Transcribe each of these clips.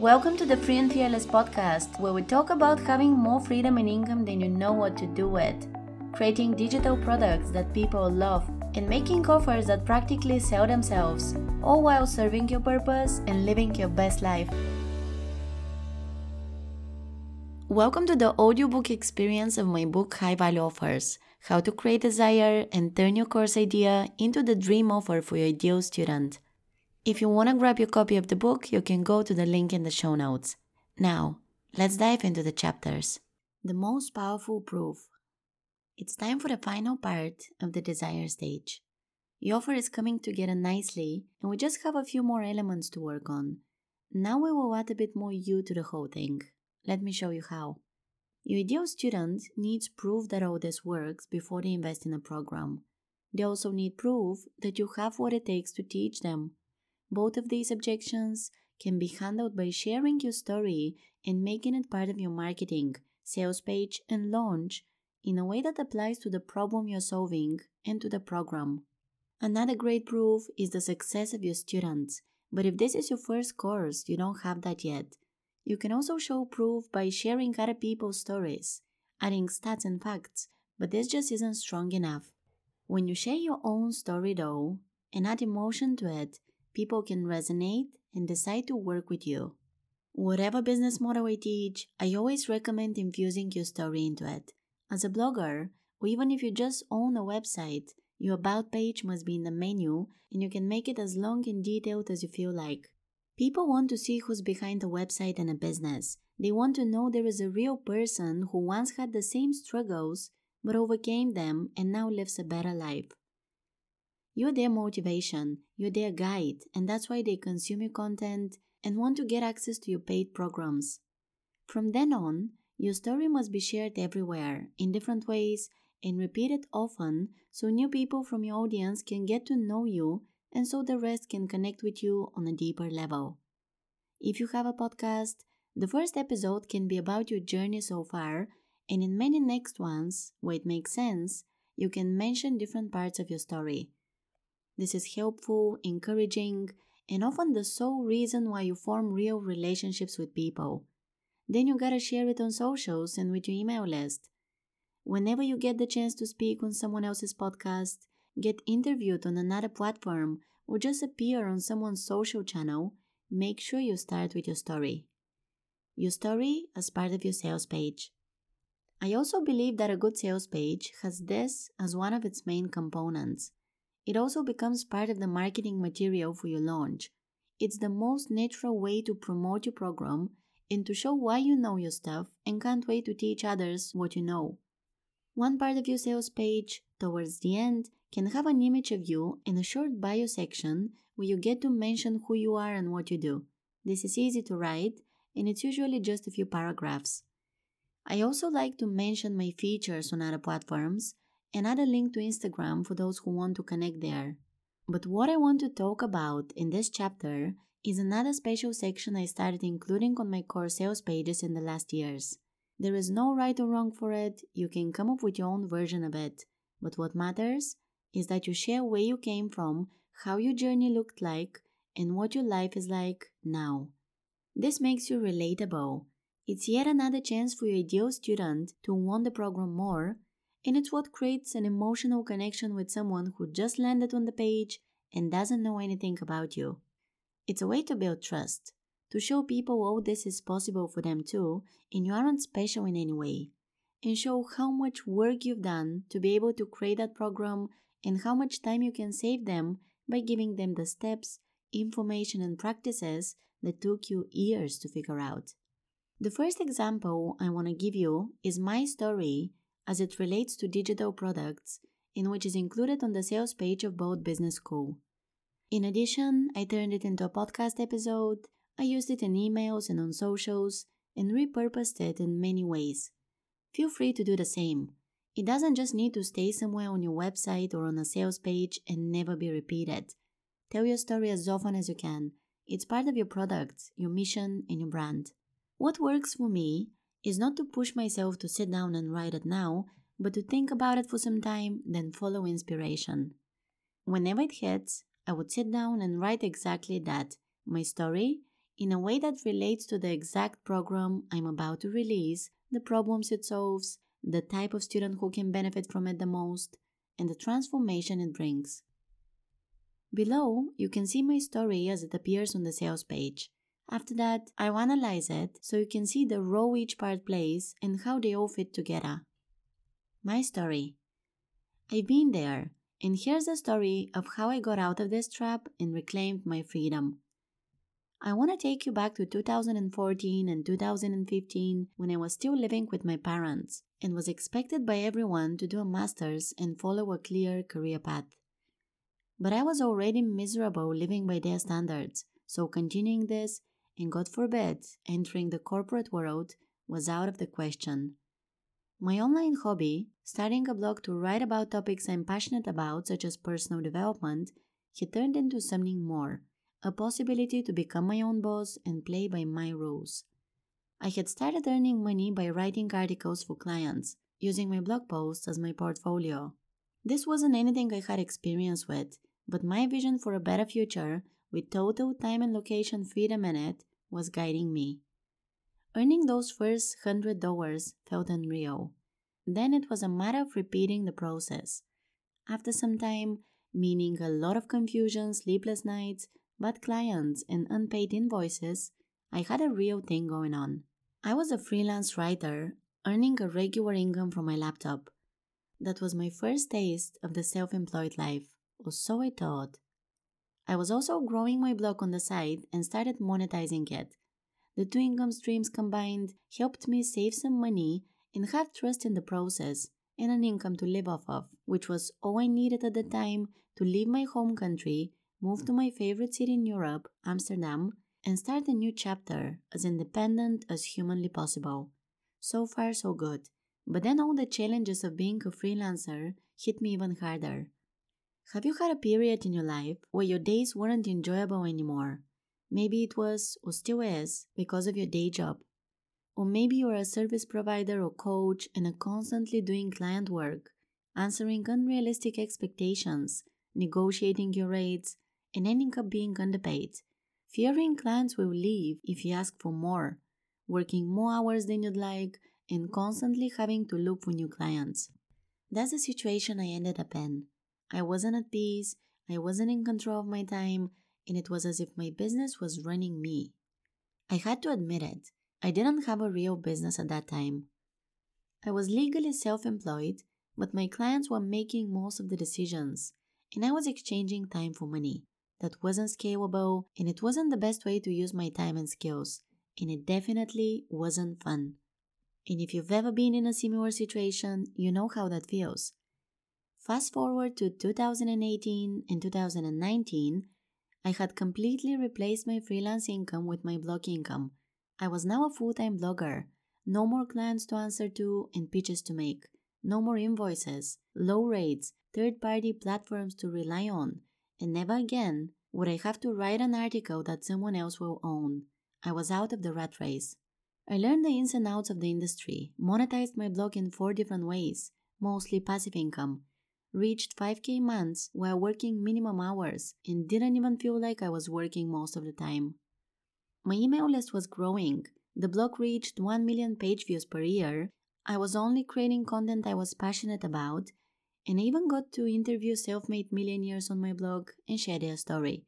Welcome to the Free and Fearless podcast, where we talk about having more freedom and income than you know what to do with, creating digital products that people love, and making offers that practically sell themselves, all while serving your purpose and living your best life. Welcome to the audiobook experience of my book High Value Offers How to Create Desire and Turn Your Course Idea into the Dream Offer for Your Ideal Student. If you want to grab your copy of the book, you can go to the link in the show notes. Now, let's dive into the chapters. The most powerful proof. It's time for the final part of the desire stage. The offer is coming together nicely, and we just have a few more elements to work on. Now we will add a bit more you to the whole thing. Let me show you how. Your ideal student needs proof that all this works before they invest in a program. They also need proof that you have what it takes to teach them both of these objections can be handled by sharing your story and making it part of your marketing, sales page, and launch in a way that applies to the problem you're solving and to the program. Another great proof is the success of your students, but if this is your first course, you don't have that yet. You can also show proof by sharing other people's stories, adding stats and facts, but this just isn't strong enough. When you share your own story though, and add emotion to it, people can resonate and decide to work with you. Whatever business model I teach, I always recommend infusing your story into it. As a blogger, or even if you just own a website, your About page must be in the menu and you can make it as long and detailed as you feel like. People want to see who's behind a website and a business. They want to know there is a real person who once had the same struggles but overcame them and now lives a better life. You're their motivation, you're their guide, and that's why they consume your content and want to get access to your paid programs. From then on, your story must be shared everywhere, in different ways, and repeated often so new people from your audience can get to know you and so the rest can connect with you on a deeper level. If you have a podcast, the first episode can be about your journey so far, and in many next ones, where it makes sense, you can mention different parts of your story. This is helpful, encouraging, and often the sole reason why you form real relationships with people. Then you gotta share it on socials and with your email list. Whenever you get the chance to speak on someone else's podcast, get interviewed on another platform, or just appear on someone's social channel, make sure you start with your story. Your story as part of your sales page. I also believe that a good sales page has this as one of its main components. It also becomes part of the marketing material for your launch. It's the most natural way to promote your program and to show why you know your stuff and can't wait to teach others what you know. One part of your sales page, towards the end, can have an image of you in a short bio section where you get to mention who you are and what you do. This is easy to write, and it's usually just a few paragraphs. I also like to mention my features on other platforms and add a link to Instagram for those who want to connect there. But what I want to talk about in this chapter is another special section I started including on my core sales pages in the last years. There is no right or wrong for it, you can come up with your own version of it. But what matters is that you share where you came from, how your journey looked like, and what your life is like now. This makes you relatable. It's yet another chance for your ideal student to want the program more and it's what creates an emotional connection with someone who just landed on the page and doesn't know anything about you. It's a way to build trust, to show people all this is possible for them too, and you aren't special in any way, and show how much work you've done to be able to create that program and how much time you can save them by giving them the steps, information, and practices that took you years to figure out. The first example I want to give you is my story as it relates to digital products, in which is included on the sales page of Bold Business School. In addition, I turned it into a podcast episode, I used it in emails and on socials, and repurposed it in many ways. Feel free to do the same. It doesn't just need to stay somewhere on your website or on a sales page and never be repeated. Tell your story as often as you can. It's part of your product, your mission, and your brand. What works for me is not to push myself to sit down and write it now, but to think about it for some time, then follow inspiration. Whenever it hits, I would sit down and write exactly that my story in a way that relates to the exact program I'm about to release, the problems it solves, the type of student who can benefit from it the most, and the transformation it brings. Below, you can see my story as it appears on the sales page. After that, I will analyze it so you can see the role each part plays and how they all fit together. My story. I've been there, and here's the story of how I got out of this trap and reclaimed my freedom. I want to take you back to 2014 and 2015 when I was still living with my parents and was expected by everyone to do a master's and follow a clear career path. But I was already miserable living by their standards, so continuing this, and God forbid, entering the corporate world, was out of the question. My online hobby, starting a blog to write about topics I'm passionate about, such as personal development, had turned into something more a possibility to become my own boss and play by my rules. I had started earning money by writing articles for clients, using my blog posts as my portfolio. This wasn't anything I had experience with, but my vision for a better future, with total time and location freedom in it, was guiding me. Earning those first hundred dollars felt unreal. Then it was a matter of repeating the process. After some time, meaning a lot of confusion, sleepless nights, bad clients, and unpaid invoices, I had a real thing going on. I was a freelance writer, earning a regular income from my laptop. That was my first taste of the self employed life, or so I thought. I was also growing my blog on the side and started monetizing it. The two income streams combined helped me save some money and have trust in the process and an income to live off of, which was all I needed at the time to leave my home country, move to my favorite city in Europe, Amsterdam, and start a new chapter as independent as humanly possible. So far, so good. But then all the challenges of being a freelancer hit me even harder. Have you had a period in your life where your days weren't enjoyable anymore? Maybe it was, or still is, because of your day job. Or maybe you're a service provider or coach and are constantly doing client work, answering unrealistic expectations, negotiating your rates, and ending up being underpaid. Fearing clients will leave if you ask for more, working more hours than you'd like, and constantly having to look for new clients. That's the situation I ended up in. I wasn't at peace, I wasn't in control of my time, and it was as if my business was running me. I had to admit it, I didn't have a real business at that time. I was legally self employed, but my clients were making most of the decisions, and I was exchanging time for money. That wasn't scalable, and it wasn't the best way to use my time and skills, and it definitely wasn't fun. And if you've ever been in a similar situation, you know how that feels. Fast forward to 2018 and 2019, I had completely replaced my freelance income with my blog income I was now a full time blogger. No more clients to answer to and pitches to make. No more invoices, low rates, third party platforms to rely on. And never again would I have to write an article that someone else will own. I was out of the rat race. I learned the ins and outs of the industry, monetized my blog in four different ways, mostly passive income, reached 5k months while working minimum hours, and didn't even feel like I was working most of the time. My email list was growing. The blog reached 1 million page views per year. I was only creating content I was passionate about, and I even got to interview self made millionaires on my blog and share their story.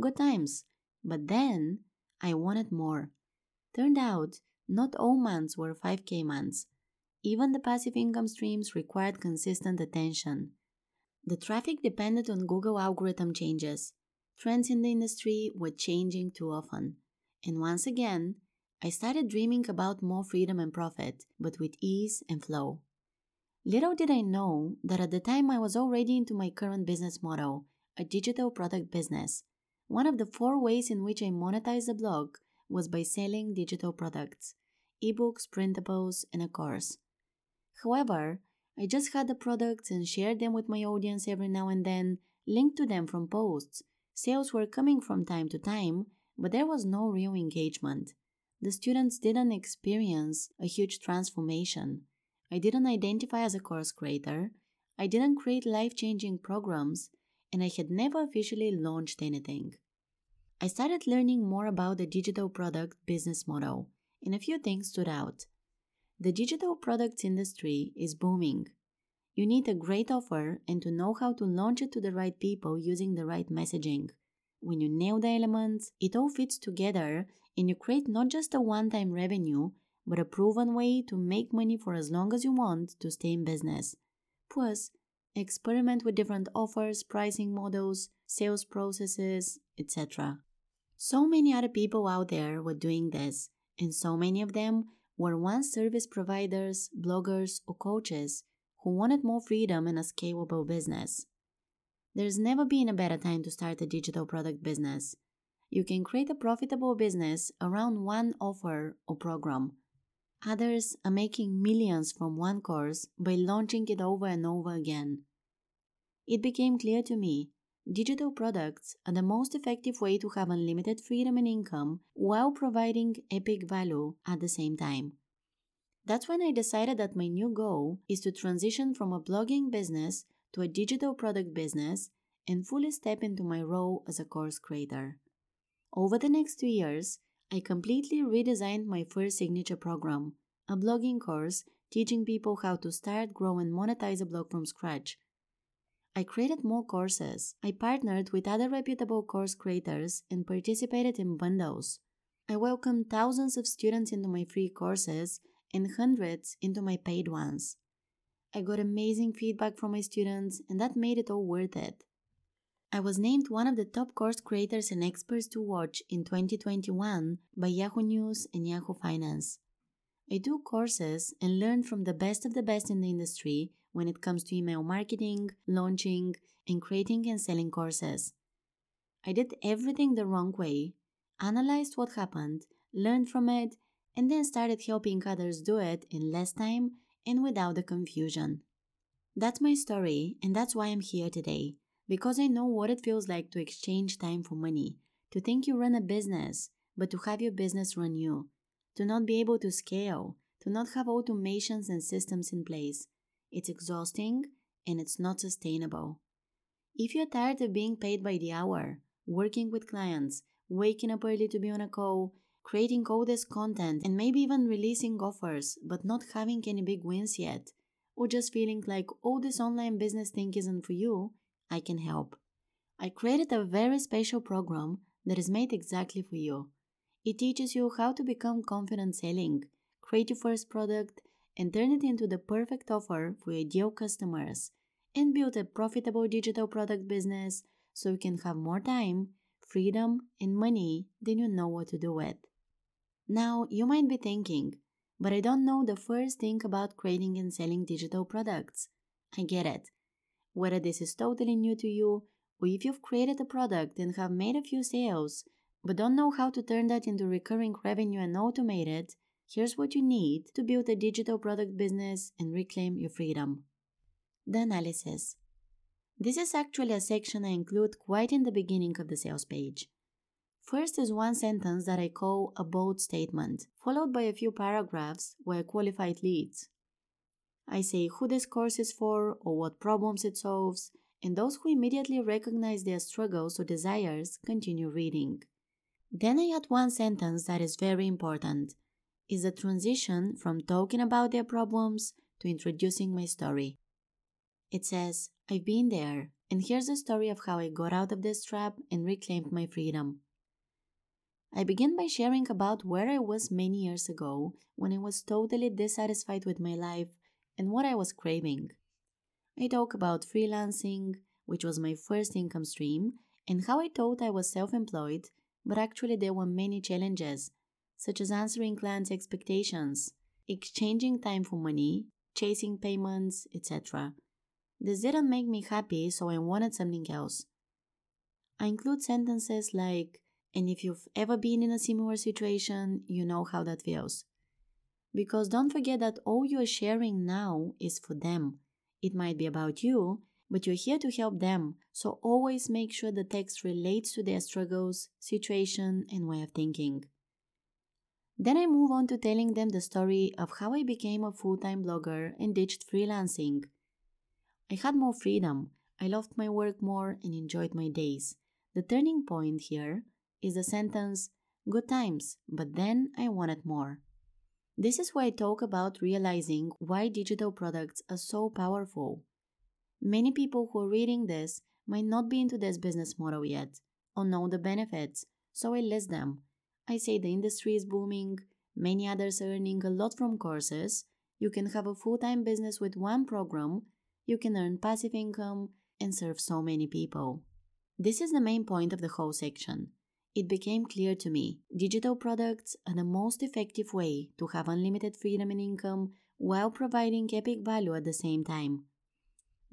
Good times. But then I wanted more. Turned out, not all months were 5k months. Even the passive income streams required consistent attention. The traffic depended on Google algorithm changes. Trends in the industry were changing too often. And once again, I started dreaming about more freedom and profit, but with ease and flow. Little did I know that at the time I was already into my current business model, a digital product business. One of the four ways in which I monetize the blog was by selling digital products ebooks, printables, and a course. However, I just had the products and shared them with my audience every now and then, linked to them from posts. Sales were coming from time to time, but there was no real engagement. The students didn't experience a huge transformation. I didn't identify as a course creator. I didn't create life changing programs, and I had never officially launched anything. I started learning more about the digital product business model, and a few things stood out. The digital products industry is booming. You need a great offer and to know how to launch it to the right people using the right messaging. When you nail the elements, it all fits together and you create not just a one time revenue, but a proven way to make money for as long as you want to stay in business. Plus, experiment with different offers, pricing models, sales processes, etc. So many other people out there were doing this, and so many of them were once service providers, bloggers, or coaches who wanted more freedom and a scalable business. There's never been a better time to start a digital product business. You can create a profitable business around one offer or program. Others are making millions from one course by launching it over and over again. It became clear to me digital products are the most effective way to have unlimited freedom and income while providing epic value at the same time. That's when I decided that my new goal is to transition from a blogging business to a digital product business and fully step into my role as a course creator. Over the next two years, I completely redesigned my first signature program, a blogging course teaching people how to start, grow, and monetize a blog from scratch. I created more courses. I partnered with other reputable course creators and participated in bundles. I welcomed thousands of students into my free courses and hundreds into my paid ones. I got amazing feedback from my students, and that made it all worth it. I was named one of the top course creators and experts to watch in 2021 by Yahoo News and Yahoo Finance. I do courses and learn from the best of the best in the industry when it comes to email marketing, launching, and creating and selling courses. I did everything the wrong way, analyzed what happened, learned from it, and then started helping others do it in less time and without the confusion. That's my story, and that's why I'm here today, because I know what it feels like to exchange time for money, to think you run a business, but to have your business run you, to not be able to scale, to not have automations and systems in place. It's exhausting and it's not sustainable. If you're tired of being paid by the hour, working with clients, waking up early to be on a call, creating all this content and maybe even releasing offers but not having any big wins yet, or just feeling like all this online business thing isn't for you, I can help. I created a very special program that is made exactly for you. It teaches you how to become confident selling, create your first product, and turn it into the perfect offer for ideal customers, and build a profitable digital product business so you can have more time, freedom, and money than you know what to do with. Now, you might be thinking, but I don't know the first thing about creating and selling digital products. I get it. Whether this is totally new to you, or if you've created a product and have made a few sales, but don't know how to turn that into recurring revenue and automate it, here's what you need to build a digital product business and reclaim your freedom. The analysis. This is actually a section I include quite in the beginning of the sales page. First is one sentence that I call a bold statement, followed by a few paragraphs where I qualified leads. I say who this course is for or what problems it solves, and those who immediately recognize their struggles or desires continue reading. Then I add one sentence that is very important is the transition from talking about their problems to introducing my story. It says, I've been there, and here's the story of how I got out of this trap and reclaimed my freedom. I begin by sharing about where I was many years ago when I was totally dissatisfied with my life and what I was craving. I talk about freelancing, which was my first income stream, and how I thought I was self employed, but actually there were many challenges, such as answering clients' expectations, exchanging time for money, chasing payments, etc. This didn't make me happy, so I wanted something else. I include sentences like, and if you've ever been in a similar situation, you know how that feels. Because don't forget that all you're sharing now is for them. It might be about you, but you're here to help them, so always make sure the text relates to their struggles, situation, and way of thinking. Then I move on to telling them the story of how I became a full time blogger and ditched freelancing. I had more freedom, I loved my work more, and enjoyed my days. The turning point here is the sentence, Good times, but then I wanted more. This is why I talk about realizing why digital products are so powerful. Many people who are reading this might not be into this business model yet or know the benefits, so I list them. I say the industry is booming, many others are earning a lot from courses, you can have a full time business with one program, you can earn passive income, and serve so many people. This is the main point of the whole section it became clear to me digital products are the most effective way to have unlimited freedom and income while providing epic value at the same time.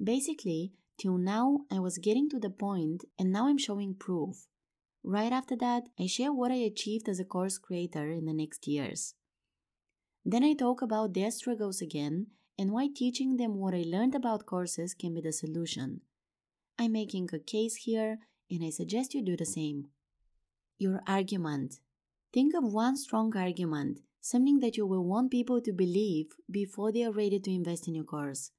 Basically, till now I was getting to the point and now I'm showing proof. Right after that, I share what I achieved as a course creator in the next years. Then I talk about their struggles again and why teaching them what I learned about courses can be the solution. I'm making a case here and I suggest you do the same your argument. Think of one strong argument, something that you will want people to believe before they are ready to invest in your course.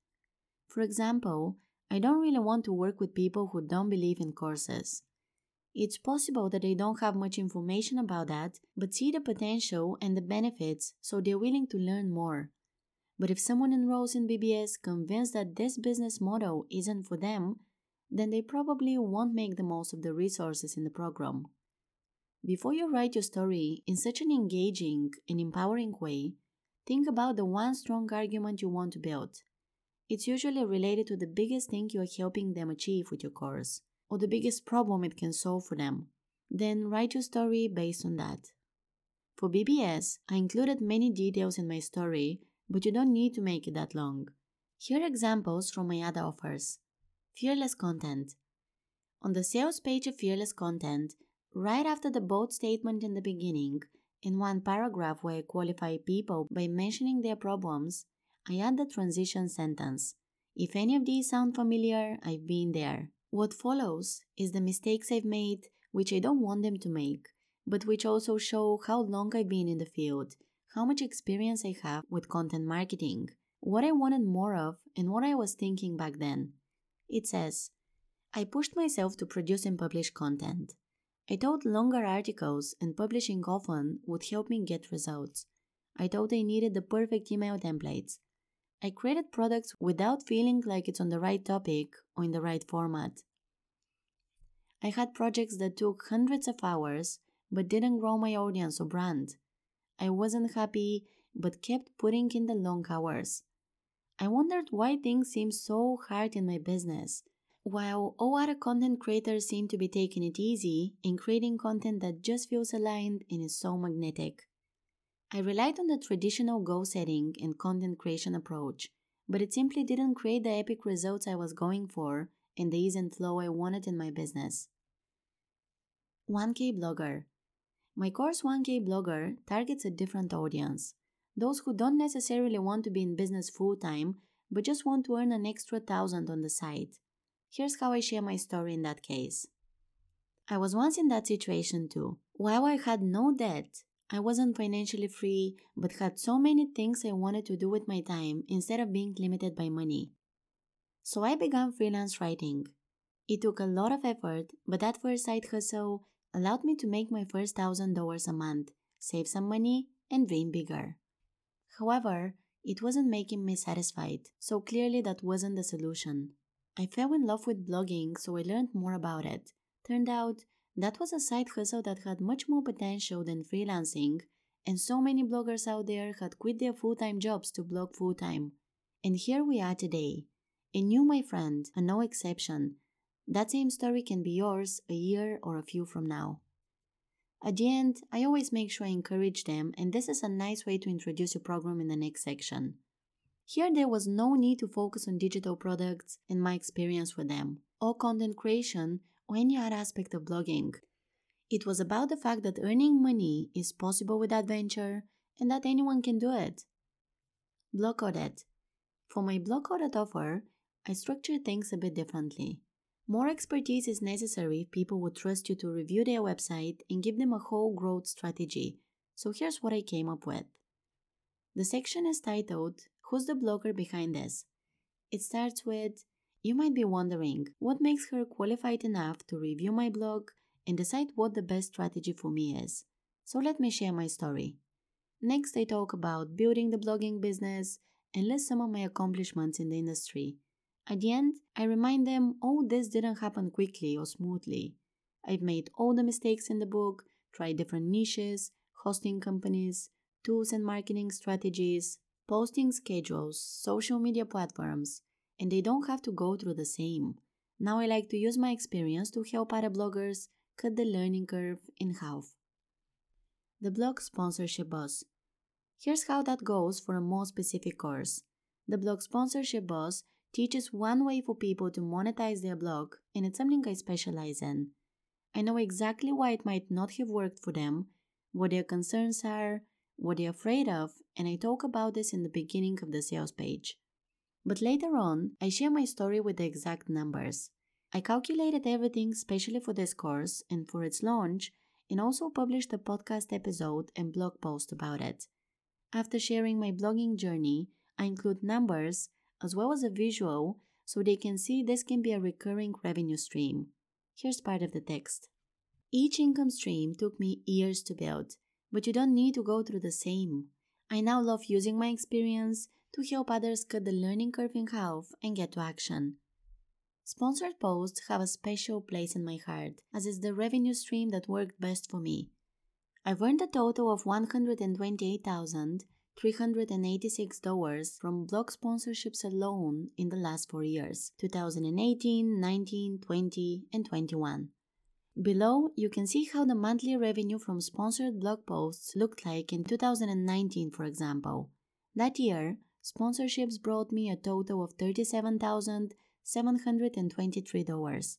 For example, I don't really want to work with people who don't believe in courses. It's possible that they don't have much information about that, but see the potential and the benefits, so they're willing to learn more. But if someone enrolls in BBS convinced that this business model isn't for them, then they probably won't make the most of the resources in the program. Before you write your story in such an engaging and empowering way, think about the one strong argument you want to build. It's usually related to the biggest thing you are helping them achieve with your course, or the biggest problem it can solve for them. Then write your story based on that. For BBS, I included many details in my story, but you don't need to make it that long. Here are examples from my other offers. Fearless content. On the sales page of Fearless Content, Right after the bold statement in the beginning, in one paragraph where I qualify people by mentioning their problems, I add the transition sentence. If any of these sound familiar, I've been there. What follows is the mistakes I've made, which I don't want them to make, but which also show how long I've been in the field, how much experience I have with content marketing, what I wanted more of, and what I was thinking back then. It says, I pushed myself to produce and publish content. I thought longer articles and publishing often would help me get results. I thought I needed the perfect email templates. I created products without feeling like it's on the right topic or in the right format. I had projects that took hundreds of hours but didn't grow my audience or brand. I wasn't happy but kept putting in the long hours. I wondered why things seemed so hard in my business while all other content creators seem to be taking it easy and creating content that just feels aligned and is so magnetic. I relied on the traditional goal setting and content creation approach, but it simply didn't create the epic results I was going for and the ease and flow I wanted in my business. 1K Blogger My course 1K Blogger targets a different audience those who don't necessarily want to be in business full time but just want to earn an extra thousand on the side. Here's how I share my story in that case. I was once in that situation too. While I had no debt, I wasn't financially free, but had so many things I wanted to do with my time instead of being limited by money. So I began freelance writing. It took a lot of effort, but that first side hustle allowed me to make my first thousand dollars a month, save some money, and dream bigger. However, it wasn't making me satisfied, so clearly that wasn't the solution. I fell in love with blogging, so I learned more about it. Turned out that was a side hustle that had much more potential than freelancing, and so many bloggers out there had quit their full time jobs to blog full time. And here we are today. And you, my friend, are no exception. That same story can be yours a year or a few from now. At the end, I always make sure I encourage them, and this is a nice way to introduce your program in the next section. Here, there was no need to focus on digital products and my experience with them, or content creation, any other aspect of blogging. It was about the fact that earning money is possible with adventure and that anyone can do it. Blog audit. For my blog audit offer, I structure things a bit differently. More expertise is necessary if people would trust you to review their website and give them a whole growth strategy. So here's what I came up with. The section is titled Who's the blogger behind this? It starts with You might be wondering what makes her qualified enough to review my blog and decide what the best strategy for me is. So let me share my story. Next, I talk about building the blogging business and list some of my accomplishments in the industry. At the end, I remind them all this didn't happen quickly or smoothly. I've made all the mistakes in the book, tried different niches, hosting companies, tools and marketing strategies, posting schedules, social media platforms, and they don't have to go through the same. Now I like to use my experience to help other bloggers cut the learning curve in half. The blog sponsorship boss. Here's how that goes for a more specific course. The blog sponsorship boss teaches one way for people to monetize their blog, and it's something I specialize in. I know exactly why it might not have worked for them, what their concerns are, what they're afraid of, and I talk about this in the beginning of the sales page. But later on, I share my story with the exact numbers. I calculated everything specially for this course and for its launch, and also published a podcast episode and blog post about it. After sharing my blogging journey, I include numbers as well as a visual so they can see this can be a recurring revenue stream. Here's part of the text. Each income stream took me years to build, but you don't need to go through the same. I now love using my experience to help others cut the learning curve in half and get to action. Sponsored posts have a special place in my heart as it's the revenue stream that worked best for me. I've earned a total of 128,000 $386 from blog sponsorships alone in the last four years 2018, 19, 20, and 21. Below, you can see how the monthly revenue from sponsored blog posts looked like in 2019, for example. That year, sponsorships brought me a total of $37,723.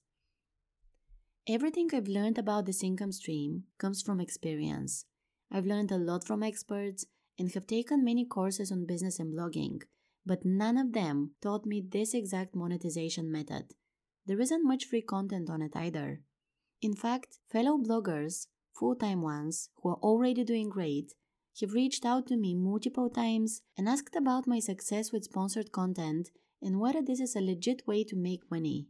Everything I've learned about this income stream comes from experience. I've learned a lot from experts and have taken many courses on business and blogging, but none of them taught me this exact monetization method. There isn't much free content on it either. In fact, fellow bloggers, full time ones, who are already doing great, have reached out to me multiple times and asked about my success with sponsored content and whether this is a legit way to make money.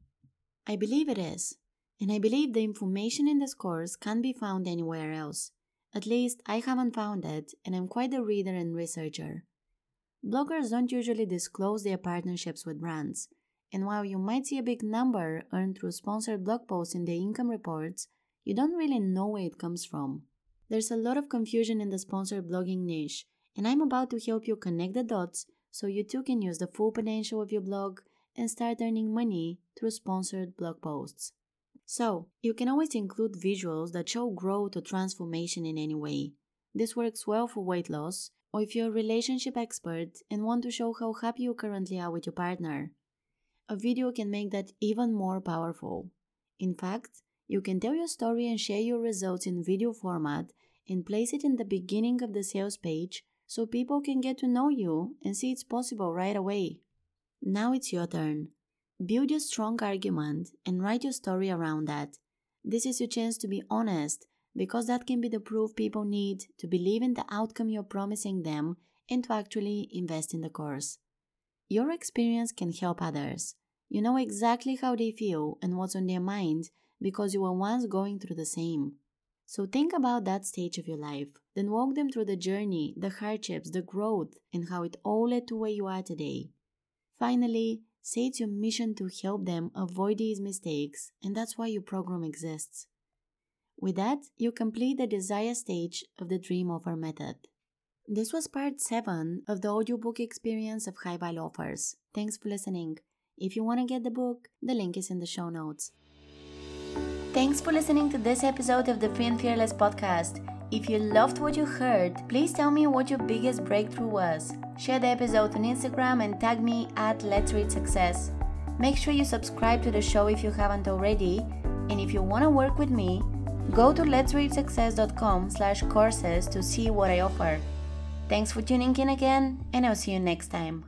I believe it is, and I believe the information in this course can't be found anywhere else. At least I haven't found it, and I'm quite a reader and researcher. Bloggers don't usually disclose their partnerships with brands, and while you might see a big number earned through sponsored blog posts in their income reports, you don't really know where it comes from. There's a lot of confusion in the sponsored blogging niche, and I'm about to help you connect the dots so you too can use the full potential of your blog and start earning money through sponsored blog posts. So, you can always include visuals that show growth or transformation in any way. This works well for weight loss, or if you're a relationship expert and want to show how happy you currently are with your partner. A video can make that even more powerful. In fact, you can tell your story and share your results in video format and place it in the beginning of the sales page so people can get to know you and see it's possible right away. Now it's your turn. Build a strong argument and write your story around that. This is your chance to be honest because that can be the proof people need to believe in the outcome you're promising them and to actually invest in the course. Your experience can help others. You know exactly how they feel and what's on their mind because you were once going through the same. So think about that stage of your life, then walk them through the journey, the hardships, the growth, and how it all led to where you are today. Finally, Say it's your mission to help them avoid these mistakes, and that's why your program exists. With that, you complete the desire stage of the dream offer method. This was part 7 of the audiobook experience of High Value Offers. Thanks for listening. If you want to get the book, the link is in the show notes. Thanks for listening to this episode of the Free and Fearless podcast. If you loved what you heard, please tell me what your biggest breakthrough was. Share the episode on Instagram and tag me at Let's Reach Success. Make sure you subscribe to the show if you haven't already. And if you want to work with me, go to letsreachsuccess.com slash courses to see what I offer. Thanks for tuning in again, and I'll see you next time.